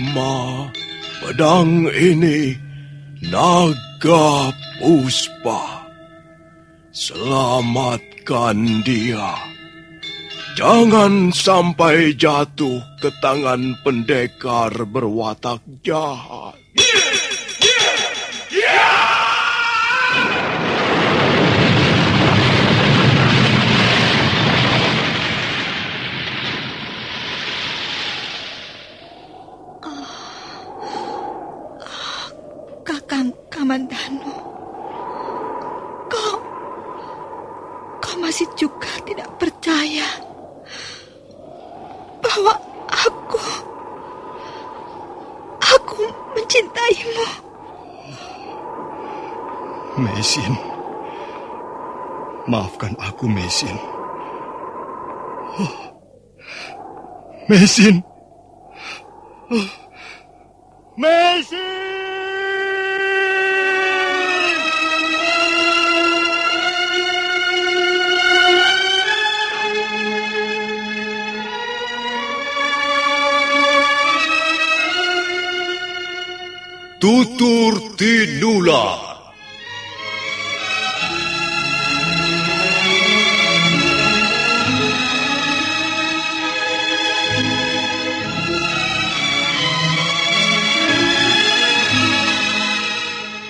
nama pedang ini Naga Puspa. Selamatkan dia. Jangan sampai jatuh ke tangan pendekar berwatak jahat. Kamandano, kau, kau masih juga tidak percaya bahwa aku, aku mencintaimu. Mesin, maafkan aku Mesin. Oh, Mesin. Oh, Mesin! Tutur Tinula.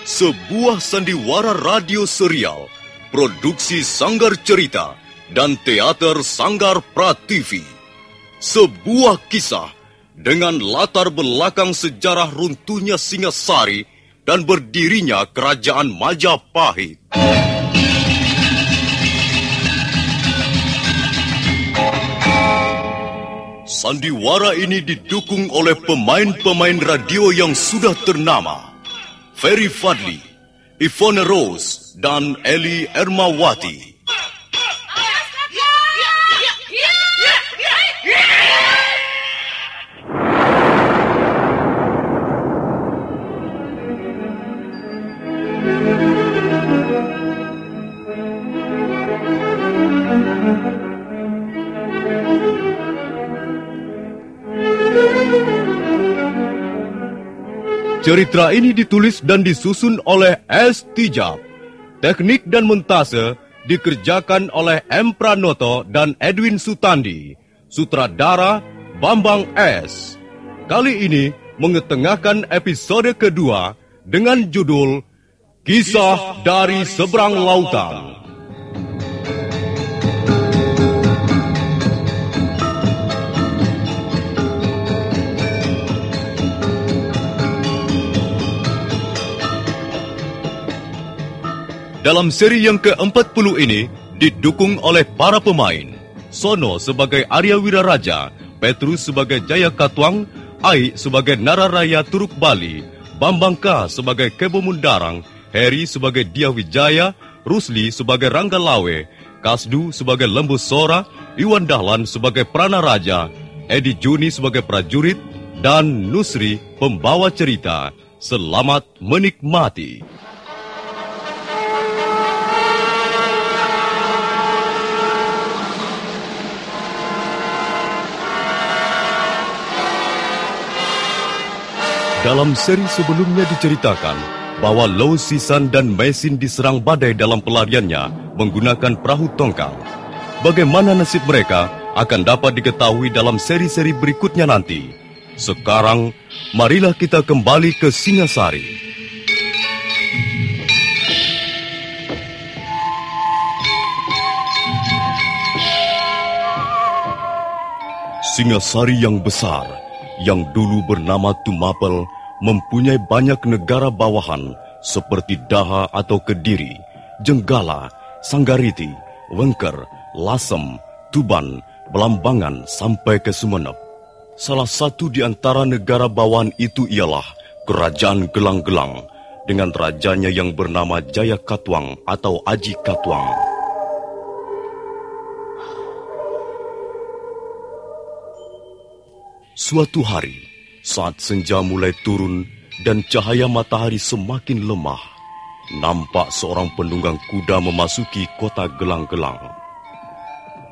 Sebuah sandiwara radio serial, produksi Sanggar Cerita dan teater Sanggar Prativi. Sebuah kisah dengan latar belakang sejarah runtuhnya Singasari dan berdirinya Kerajaan Majapahit. Sandiwara ini didukung oleh pemain-pemain radio yang sudah ternama. Ferry Fadli, Ivone Rose, dan Eli Ermawati. Cerita ini ditulis dan disusun oleh S. Tijab. Teknik dan montase dikerjakan oleh M. Pranoto dan Edwin Sutandi. Sutradara Bambang S. Kali ini mengetengahkan episode kedua dengan judul Kisah dari Seberang Lautan. Dalam seri yang ke-40 ini didukung oleh para pemain. Sono sebagai Arya Wiraraja, Petrus sebagai Jaya Katwang, Ai sebagai Nararaya Turuk Bali, Bambang sebagai Kebo Mundarang, Heri sebagai Dia Wijaya, Rusli sebagai Rangga Lawe, Kasdu sebagai Lembu Sora, Iwan Dahlan sebagai Prana Raja, Edi Juni sebagai prajurit, dan Nusri pembawa cerita. Selamat menikmati. Dalam seri sebelumnya diceritakan bahwa Low Sisan dan Mesin diserang badai dalam pelariannya menggunakan perahu tongkang. Bagaimana nasib mereka akan dapat diketahui dalam seri-seri berikutnya nanti. Sekarang, marilah kita kembali ke Singasari. Singasari yang besar yang dulu bernama Tumapel mempunyai banyak negara bawahan seperti Daha atau Kediri, Jenggala, Sanggariti, Wengker, Lasem, Tuban, Belambangan sampai ke Sumeneb. Salah satu di antara negara bawahan itu ialah Kerajaan Gelang-Gelang dengan rajanya yang bernama Jaya Katwang atau Aji Katwang. Suatu hari, saat senja mulai turun dan cahaya matahari semakin lemah, nampak seorang penunggang kuda memasuki kota gelang-gelang.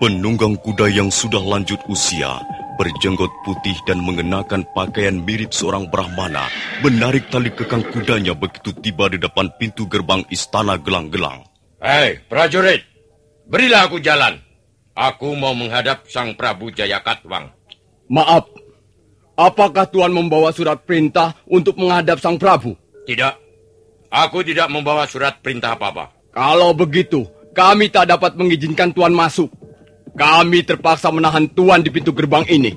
Penunggang kuda yang sudah lanjut usia berjenggot putih dan mengenakan pakaian mirip seorang Brahmana, menarik tali kekang kudanya begitu tiba di depan pintu gerbang istana gelang-gelang. Hei, prajurit, berilah aku jalan. Aku mau menghadap Sang Prabu Jayakatwang. Maaf, apakah Tuan membawa surat perintah untuk menghadap Sang Prabu? Tidak, aku tidak membawa surat perintah apa-apa. Kalau begitu, kami tak dapat mengizinkan Tuan masuk. Kami terpaksa menahan Tuan di pintu gerbang ini.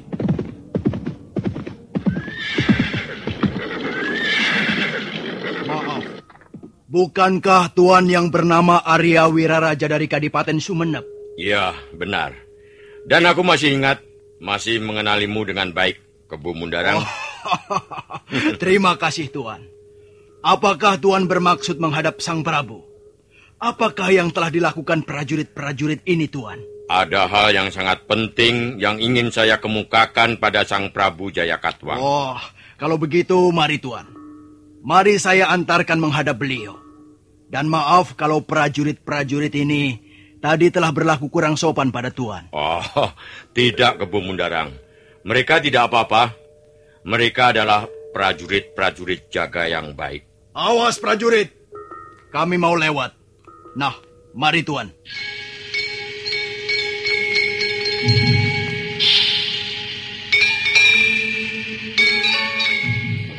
Maaf, bukankah Tuan yang bernama Arya Wiraraja dari Kadipaten Sumeneb? Iya, benar. Dan aku masih ingat, masih mengenalimu dengan baik, Kebu Mundarang. Terima kasih Tuan. Apakah Tuan bermaksud menghadap Sang Prabu? Apakah yang telah dilakukan prajurit-prajurit ini Tuan? Ada hal yang sangat penting yang ingin saya kemukakan pada Sang Prabu Jayakatwang. Oh, kalau begitu mari Tuan. Mari saya antarkan menghadap beliau. Dan maaf kalau prajurit-prajurit ini tadi telah berlaku kurang sopan pada Tuan. Oh, tidak Kebu Mundarang. Mereka tidak apa-apa. Mereka adalah prajurit-prajurit jaga yang baik. Awas prajurit, kami mau lewat. Nah, mari Tuan.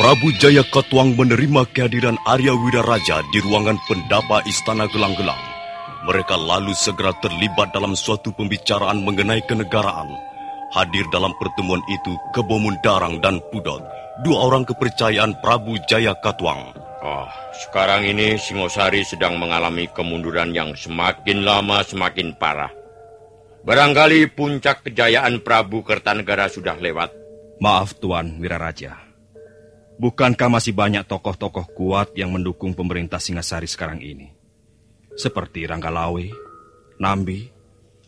Prabu Jaya Katuang menerima kehadiran Arya Widaraja di ruangan pendapa Istana Gelang-Gelang. Mereka lalu segera terlibat dalam suatu pembicaraan mengenai kenegaraan. Hadir dalam pertemuan itu Kebo Mundarang dan Pudot, dua orang kepercayaan Prabu Jaya Katuang. Oh, sekarang ini Singosari sedang mengalami kemunduran yang semakin lama semakin parah. Barangkali puncak kejayaan Prabu Kertanegara sudah lewat. Maaf Tuan Wiraraja. Bukankah masih banyak tokoh-tokoh kuat yang mendukung pemerintah Singasari sekarang ini? Seperti Ranggalawe, Nambi,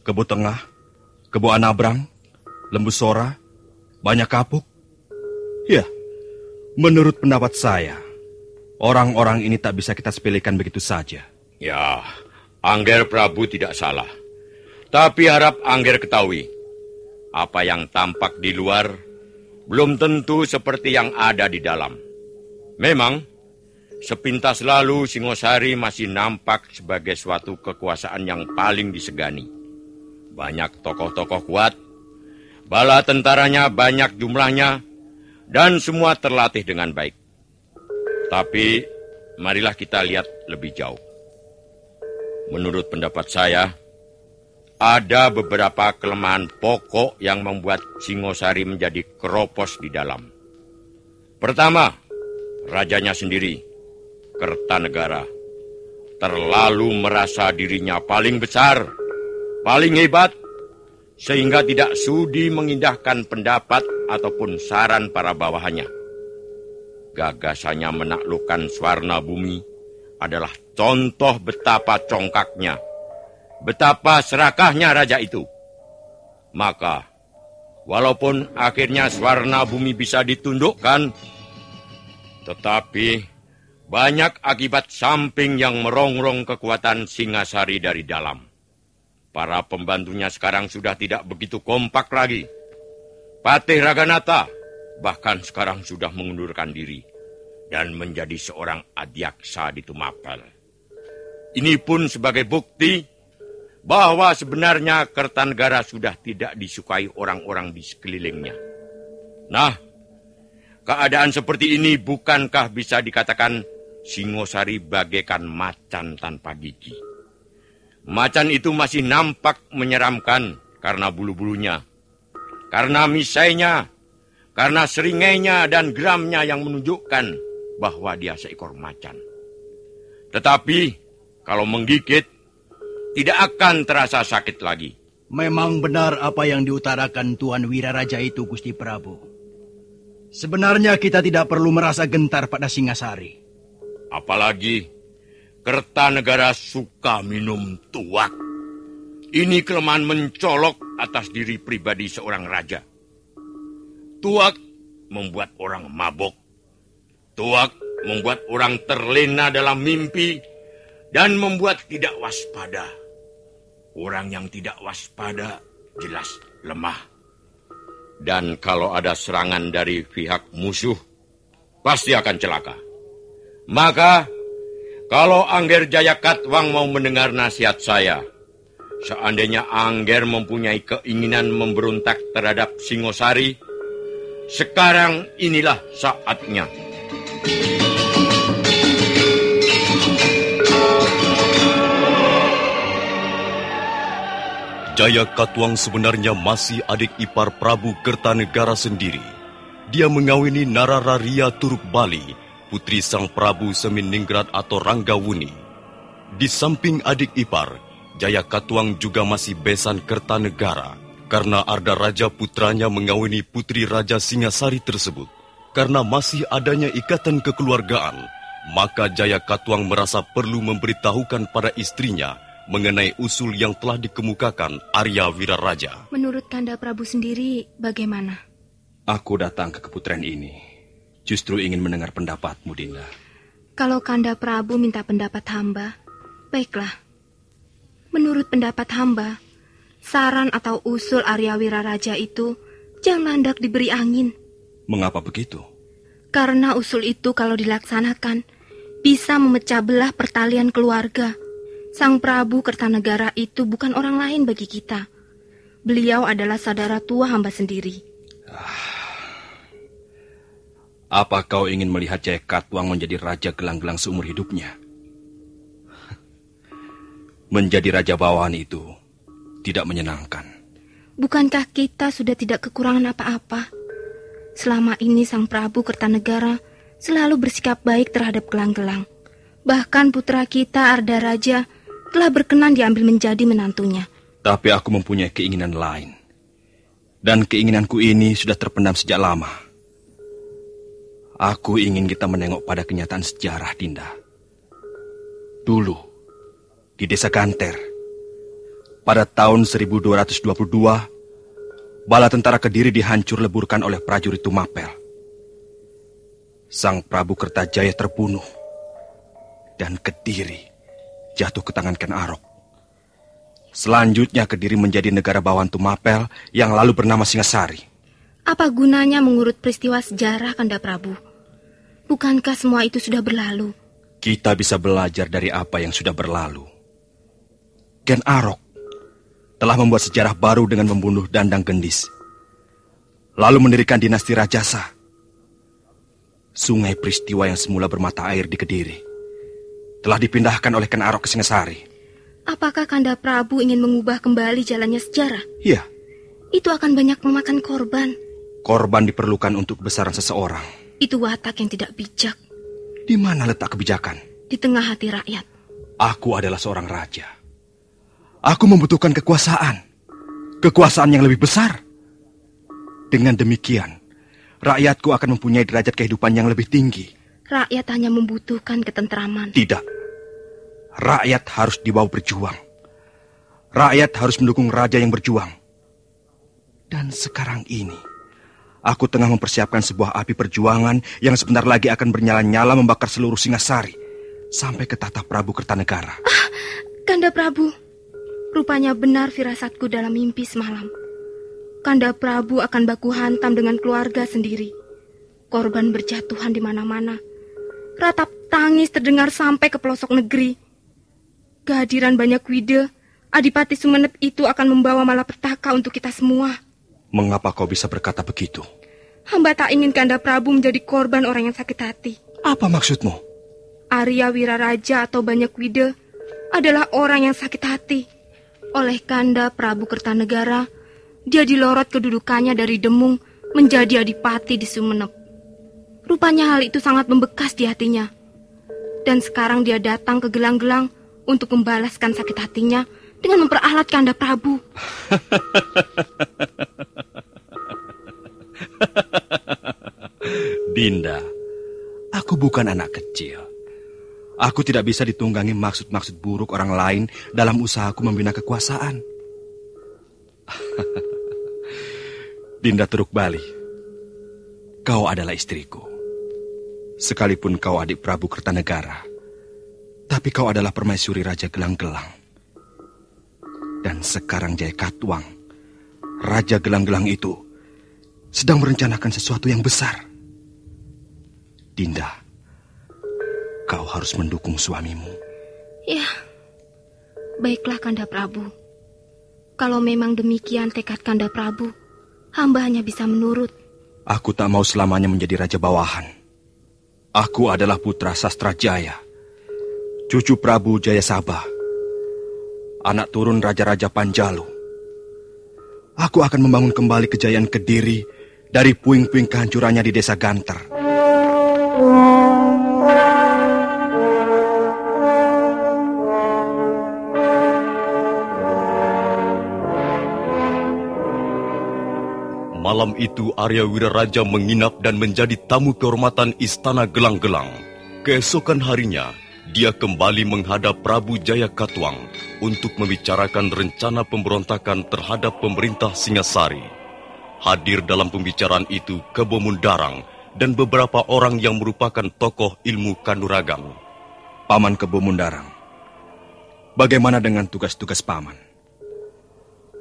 Kebo Tengah, Kebo Anabrang, Lembu Sora, Banyak Kapuk. Ya, menurut pendapat saya, orang-orang ini tak bisa kita sepelekan begitu saja. Ya, Angger Prabu tidak salah. Tapi harap Angger ketahui, apa yang tampak di luar belum tentu seperti yang ada di dalam. Memang, sepintas lalu Singosari masih nampak sebagai suatu kekuasaan yang paling disegani. Banyak tokoh-tokoh kuat, bala tentaranya banyak jumlahnya, dan semua terlatih dengan baik. Tapi, marilah kita lihat lebih jauh. Menurut pendapat saya, ada beberapa kelemahan pokok yang membuat Singosari menjadi keropos di dalam. Pertama, rajanya sendiri, Kertanegara, terlalu merasa dirinya paling besar, paling hebat, sehingga tidak sudi mengindahkan pendapat ataupun saran para bawahannya. Gagasannya menaklukkan Swarna Bumi adalah contoh betapa congkaknya betapa serakahnya raja itu. Maka, walaupun akhirnya Swarna Bumi bisa ditundukkan, tetapi banyak akibat samping yang merongrong kekuatan Singasari dari dalam. Para pembantunya sekarang sudah tidak begitu kompak lagi. Patih Raganata bahkan sekarang sudah mengundurkan diri dan menjadi seorang adiaksa di Tumapel. Ini pun sebagai bukti bahwa sebenarnya Kertanegara sudah tidak disukai orang-orang di sekelilingnya. Nah, keadaan seperti ini bukankah bisa dikatakan Singosari bagaikan macan tanpa gigi? Macan itu masih nampak menyeramkan karena bulu-bulunya, karena misainya, karena seringainya dan geramnya yang menunjukkan bahwa dia seekor macan. Tetapi kalau menggigit, tidak akan terasa sakit lagi. Memang benar apa yang diutarakan Tuan Wiraraja itu, Gusti Prabu. Sebenarnya kita tidak perlu merasa gentar pada Singasari. Apalagi Kertanegara suka minum tuak. Ini kelemahan mencolok atas diri pribadi seorang raja. Tuak membuat orang mabok. Tuak membuat orang terlena dalam mimpi dan membuat tidak waspada. Orang yang tidak waspada jelas lemah. Dan kalau ada serangan dari pihak musuh, pasti akan celaka. Maka, kalau Angger Jaya Katwang mau mendengar nasihat saya, seandainya Angger mempunyai keinginan memberontak terhadap Singosari, sekarang inilah saatnya. Jaya Katwang sebenarnya masih adik ipar Prabu Kertanegara sendiri. Dia mengawini Narararia Turuk Bali, putri sang Prabu Seminingrat atau Ranggawuni. Di samping adik ipar, Jaya Katwang juga masih besan Kertanegara karena Arda Raja putranya mengawini putri Raja Singasari tersebut. Karena masih adanya ikatan kekeluargaan, maka Jaya Katwang merasa perlu memberitahukan pada istrinya mengenai usul yang telah dikemukakan Arya Wiraraja. Menurut Kanda Prabu sendiri, bagaimana? Aku datang ke keputren ini justru ingin mendengar pendapatmu, Dinda. Kalau Kanda Prabu minta pendapat hamba, baiklah. Menurut pendapat hamba, saran atau usul Arya Wiraraja itu jangan hendak diberi angin. Mengapa begitu? Karena usul itu kalau dilaksanakan, bisa memecah belah pertalian keluarga Sang Prabu Kertanegara itu bukan orang lain bagi kita. Beliau adalah saudara tua hamba sendiri. Apa kau ingin melihat Jaya Katwang menjadi raja gelang-gelang seumur hidupnya? Menjadi raja bawahan itu tidak menyenangkan. Bukankah kita sudah tidak kekurangan apa-apa? Selama ini Sang Prabu Kertanegara selalu bersikap baik terhadap gelang-gelang. Bahkan putra kita Arda Raja telah berkenan diambil menjadi menantunya. Tapi aku mempunyai keinginan lain. Dan keinginanku ini sudah terpendam sejak lama. Aku ingin kita menengok pada kenyataan sejarah, Dinda. Dulu, di desa Ganter, pada tahun 1222, bala tentara Kediri dihancur leburkan oleh prajurit Tumapel. Sang Prabu Kertajaya terbunuh, dan Kediri jatuh ke tangan Ken Arok. Selanjutnya Kediri menjadi negara bawahan Tumapel yang lalu bernama Singasari. Apa gunanya mengurut peristiwa sejarah Kanda Prabu? Bukankah semua itu sudah berlalu? Kita bisa belajar dari apa yang sudah berlalu. Ken Arok telah membuat sejarah baru dengan membunuh Dandang Gendis. Lalu mendirikan dinasti Rajasa. Sungai peristiwa yang semula bermata air di Kediri telah dipindahkan oleh Ken Arok ke Singasari. Apakah Kanda Prabu ingin mengubah kembali jalannya sejarah? Iya. Itu akan banyak memakan korban. Korban diperlukan untuk kebesaran seseorang. Itu watak yang tidak bijak. Di mana letak kebijakan? Di tengah hati rakyat. Aku adalah seorang raja. Aku membutuhkan kekuasaan. Kekuasaan yang lebih besar. Dengan demikian, rakyatku akan mempunyai derajat kehidupan yang lebih tinggi. Rakyat hanya membutuhkan ketentraman. Tidak. Rakyat harus dibawa berjuang. Rakyat harus mendukung raja yang berjuang. Dan sekarang ini, aku tengah mempersiapkan sebuah api perjuangan yang sebentar lagi akan bernyala-nyala membakar seluruh Singasari sampai ke tata Prabu Kertanegara. Ah, Kanda Prabu, rupanya benar firasatku dalam mimpi semalam. Kanda Prabu akan baku hantam dengan keluarga sendiri. Korban berjatuhan di mana-mana. Ratap tangis terdengar sampai ke pelosok negeri. Kehadiran banyak wide, Adipati Sumenep itu akan membawa malapetaka untuk kita semua. Mengapa kau bisa berkata begitu? Hamba tak ingin Kanda Prabu menjadi korban orang yang sakit hati. Apa maksudmu? Arya Wiraraja atau Banyak Wide adalah orang yang sakit hati. Oleh Kanda Prabu Kertanegara, dia dilorot kedudukannya dari Demung menjadi adipati di Sumenep. Rupanya hal itu sangat membekas di hatinya. Dan sekarang dia datang ke gelang-gelang untuk membalaskan sakit hatinya dengan memperalat Kanda Prabu. Dinda, aku bukan anak kecil. Aku tidak bisa ditunggangi maksud-maksud buruk orang lain dalam usahaku membina kekuasaan. Dinda Teruk Bali, kau adalah istriku. Sekalipun kau adik Prabu Kertanegara, tapi kau adalah permaisuri Raja Gelang-Gelang. Dan sekarang Jaya Katwang, Raja Gelang-Gelang itu, sedang merencanakan sesuatu yang besar. Dinda, kau harus mendukung suamimu. Ya, baiklah Kanda Prabu. Kalau memang demikian tekad Kanda Prabu, hamba hanya bisa menurut. Aku tak mau selamanya menjadi raja bawahan. Aku adalah putra Sastra Jaya, cucu Prabu Jaya Sabah, anak turun Raja-Raja Panjalu. Aku akan membangun kembali kejayaan Kediri dari puing-puing kehancurannya di desa Ganter. Malam itu Arya Wiraraja menginap dan menjadi tamu kehormatan Istana Gelang-Gelang. Keesokan harinya, dia kembali menghadap Prabu Jaya Katwang untuk membicarakan rencana pemberontakan terhadap pemerintah Singasari. Hadir dalam pembicaraan itu Kebo Mundarang dan beberapa orang yang merupakan tokoh ilmu kanuragan. Paman Kebo Mundarang, bagaimana dengan tugas-tugas paman?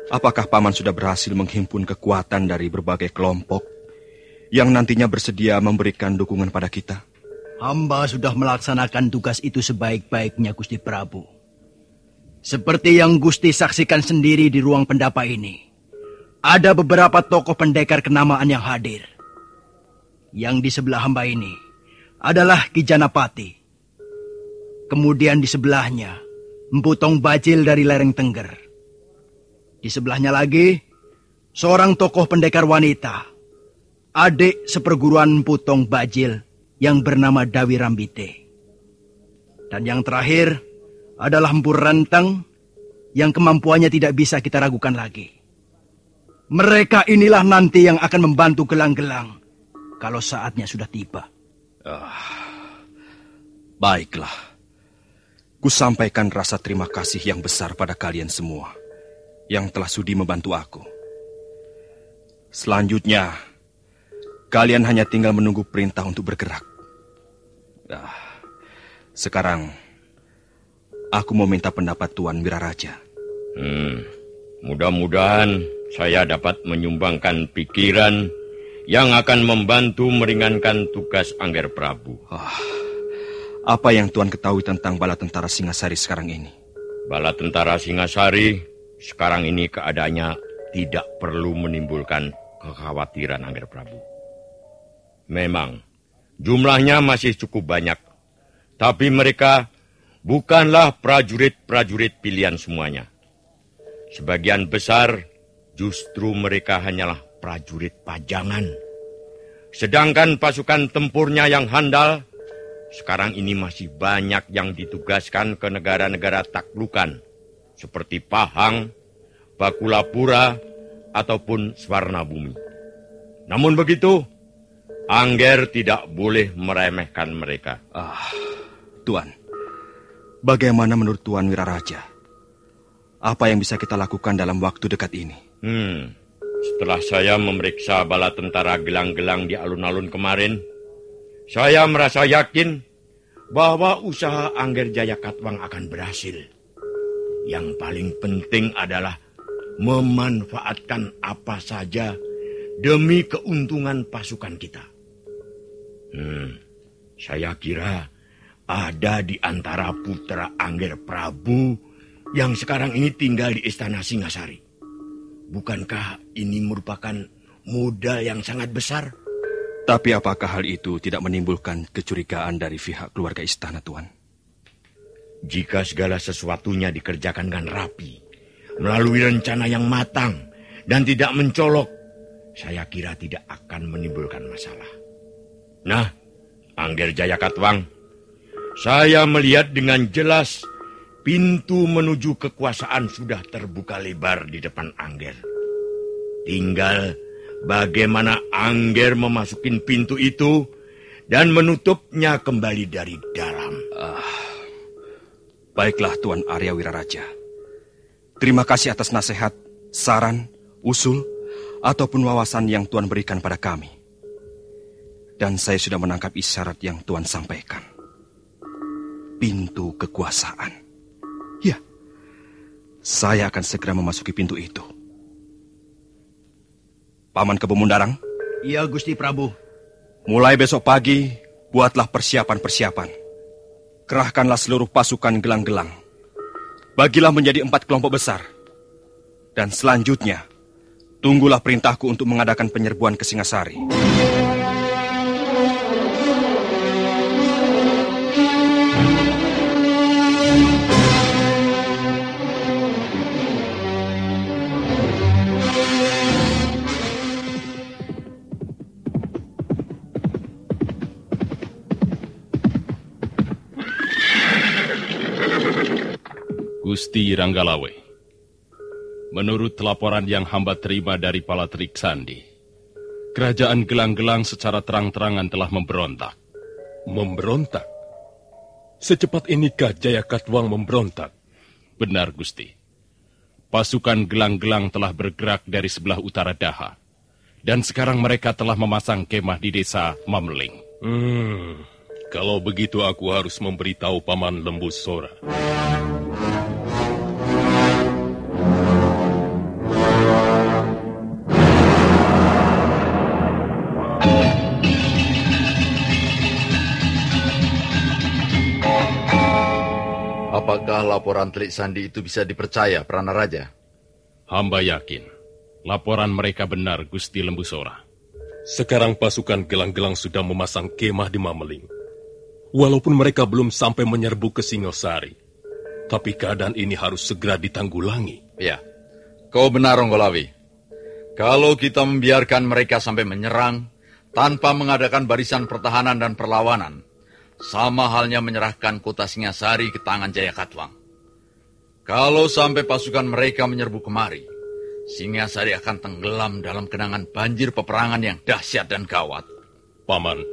Apakah paman sudah berhasil menghimpun kekuatan dari berbagai kelompok yang nantinya bersedia memberikan dukungan pada kita? Hamba sudah melaksanakan tugas itu sebaik-baiknya Gusti Prabu. Seperti yang Gusti saksikan sendiri di ruang pendapa ini. Ada beberapa tokoh pendekar kenamaan yang hadir. Yang di sebelah hamba ini adalah Kijanapati. Kemudian di sebelahnya, Emputong Bajil dari lereng Tengger. Di sebelahnya lagi, seorang tokoh pendekar wanita. Adik seperguruan Emputong Bajil yang bernama Dawi Rambite. Dan yang terakhir adalah Empur Renteng yang kemampuannya tidak bisa kita ragukan lagi. Mereka inilah nanti yang akan membantu gelang-gelang kalau saatnya sudah tiba. Ah, baiklah. Ku sampaikan rasa terima kasih yang besar pada kalian semua yang telah sudi membantu aku. Selanjutnya, kalian hanya tinggal menunggu perintah untuk bergerak. Nah, sekarang aku mau minta pendapat Tuan Wiraraja. Hmm, mudah-mudahan saya dapat menyumbangkan pikiran yang akan membantu meringankan tugas Angger Prabu. Oh, apa yang Tuan ketahui tentang bala tentara Singasari sekarang ini? Bala tentara Singasari sekarang ini keadaannya tidak perlu menimbulkan kekhawatiran Angger Prabu. Memang, Jumlahnya masih cukup banyak. Tapi mereka bukanlah prajurit-prajurit pilihan semuanya. Sebagian besar justru mereka hanyalah prajurit pajangan. Sedangkan pasukan tempurnya yang handal sekarang ini masih banyak yang ditugaskan ke negara-negara taklukan seperti Pahang, Bakulapura, ataupun Swarna Bumi. Namun begitu, Angger tidak boleh meremehkan mereka. Ah, Tuan, bagaimana menurut Tuan Wiraraja? Apa yang bisa kita lakukan dalam waktu dekat ini? Hmm, setelah saya memeriksa bala tentara gelang-gelang di alun-alun kemarin, saya merasa yakin bahwa usaha Angger Jaya Katwang akan berhasil. Yang paling penting adalah memanfaatkan apa saja demi keuntungan pasukan kita. Hmm, saya kira ada di antara putra Angger Prabu yang sekarang ini tinggal di Istana Singasari. Bukankah ini merupakan modal yang sangat besar? Tapi apakah hal itu tidak menimbulkan kecurigaan dari pihak keluarga istana, Tuan? Jika segala sesuatunya dikerjakan dengan rapi, melalui rencana yang matang, dan tidak mencolok, saya kira tidak akan menimbulkan masalah. Nah, Angger Jaya Katwang, saya melihat dengan jelas pintu menuju kekuasaan sudah terbuka lebar di depan Angger. Tinggal bagaimana Angger memasukin pintu itu dan menutupnya kembali dari dalam. Ah, baiklah Tuan Arya Wiraraja. Terima kasih atas nasihat, saran, usul, ataupun wawasan yang Tuan berikan pada kami. Dan saya sudah menangkap isyarat yang Tuhan sampaikan. Pintu kekuasaan. Ya, saya akan segera memasuki pintu itu. Paman Kebumundarang, Iya, Gusti Prabu. Mulai besok pagi, buatlah persiapan-persiapan. Kerahkanlah seluruh pasukan gelang-gelang. Bagilah menjadi empat kelompok besar. Dan selanjutnya, tunggulah perintahku untuk mengadakan penyerbuan ke Singasari. Gusti Ranggalawe, menurut laporan yang hamba terima dari Palatrik Sandi, kerajaan gelang-gelang secara terang-terangan telah memberontak. Memberontak? Secepat inikah Jaya Katwang memberontak? Benar, Gusti. Pasukan gelang-gelang telah bergerak dari sebelah utara Daha. Dan sekarang mereka telah memasang kemah di desa Mamling. Hmm, kalau begitu aku harus memberitahu Paman Lembus Sora. Apakah laporan Telik Sandi itu bisa dipercaya, Prana Raja? Hamba yakin, laporan mereka benar, Gusti Lembusora. Sekarang pasukan gelang-gelang sudah memasang kemah di Mameling. Walaupun mereka belum sampai menyerbu ke Singosari, tapi keadaan ini harus segera ditanggulangi. Ya, kau benar, Ronggolawi. Kalau kita membiarkan mereka sampai menyerang, tanpa mengadakan barisan pertahanan dan perlawanan, sama halnya menyerahkan kota Singasari ke tangan Jaya Katwang. Kalau sampai pasukan mereka menyerbu kemari, Singasari akan tenggelam dalam kenangan banjir peperangan yang dahsyat dan gawat. Paman,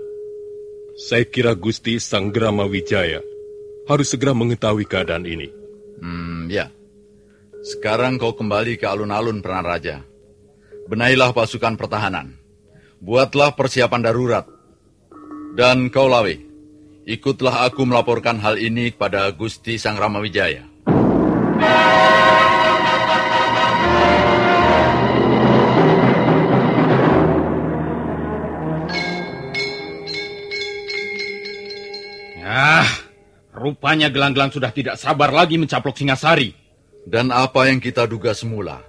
saya kira Gusti Sanggrama Wijaya harus segera mengetahui keadaan ini. Hmm, ya. Sekarang kau kembali ke alun-alun Peran Raja. Benailah pasukan pertahanan. Buatlah persiapan darurat. Dan kau lawe, ikutlah aku melaporkan hal ini kepada Gusti Sang Ramawijaya. Ah, rupanya gelang-gelang sudah tidak sabar lagi mencaplok Singasari. Dan apa yang kita duga semula,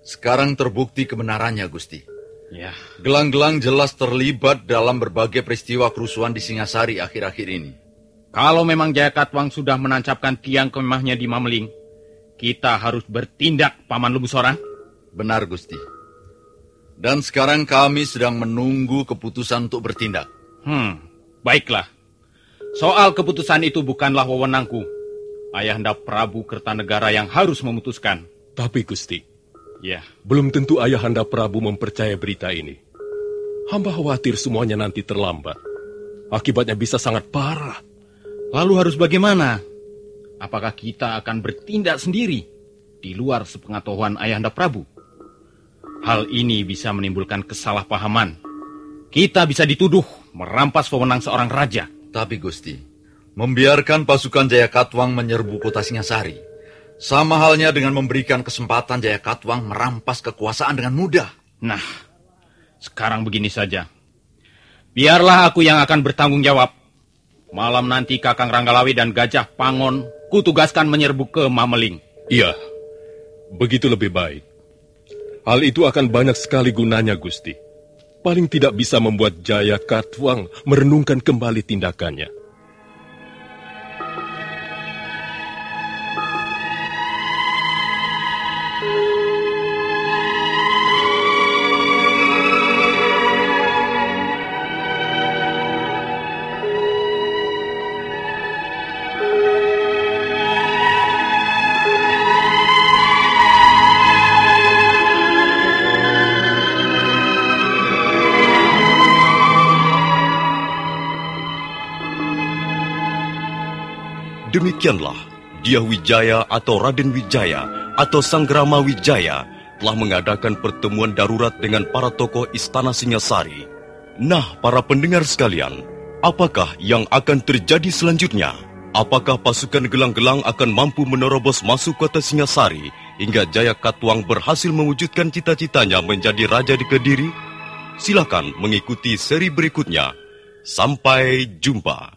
sekarang terbukti kebenarannya, Gusti. Ya, Gelang-gelang jelas terlibat dalam berbagai peristiwa kerusuhan di Singasari akhir-akhir ini. kalau memang Jaya Katwang sudah menancapkan tiang kemahnya di Mameling, kita harus bertindak, Paman Lubusora. Benar, Gusti. Dan sekarang kami sedang menunggu keputusan untuk bertindak. Hmm, baiklah. Soal keputusan itu bukanlah wewenangku. Ayahanda Prabu Kertanegara yang harus memutuskan. Tapi Gusti, Ya, belum tentu Ayahanda Prabu mempercaya berita ini. Hamba khawatir semuanya nanti terlambat. Akibatnya bisa sangat parah. lalu harus bagaimana? Apakah kita akan bertindak sendiri di luar sepengetahuan Ayahanda Prabu? Hal ini bisa menimbulkan kesalahpahaman. Kita bisa dituduh merampas wewenang seorang raja. Tapi Gusti, membiarkan pasukan Jaya Katwang menyerbu kota Singasari, sama halnya dengan memberikan kesempatan Jaya Katwang merampas kekuasaan dengan mudah. Nah, sekarang begini saja. Biarlah aku yang akan bertanggung jawab. Malam nanti Kakang Ranggalawi dan Gajah Pangon kutugaskan menyerbu ke Mameling. Iya, begitu lebih baik. Hal itu akan banyak sekali gunanya, Gusti. Paling tidak bisa membuat Jaya Katwang merenungkan kembali tindakannya. Demikianlah, Dia Wijaya atau Raden Wijaya atau Sanggrama Wijaya telah mengadakan pertemuan darurat dengan para tokoh Istana Singasari. Nah, para pendengar sekalian, apakah yang akan terjadi selanjutnya? Apakah pasukan gelang-gelang akan mampu menerobos masuk kota Singasari hingga Jaya Katwang berhasil mewujudkan cita-citanya menjadi raja di Kediri? Silakan mengikuti seri berikutnya. Sampai jumpa.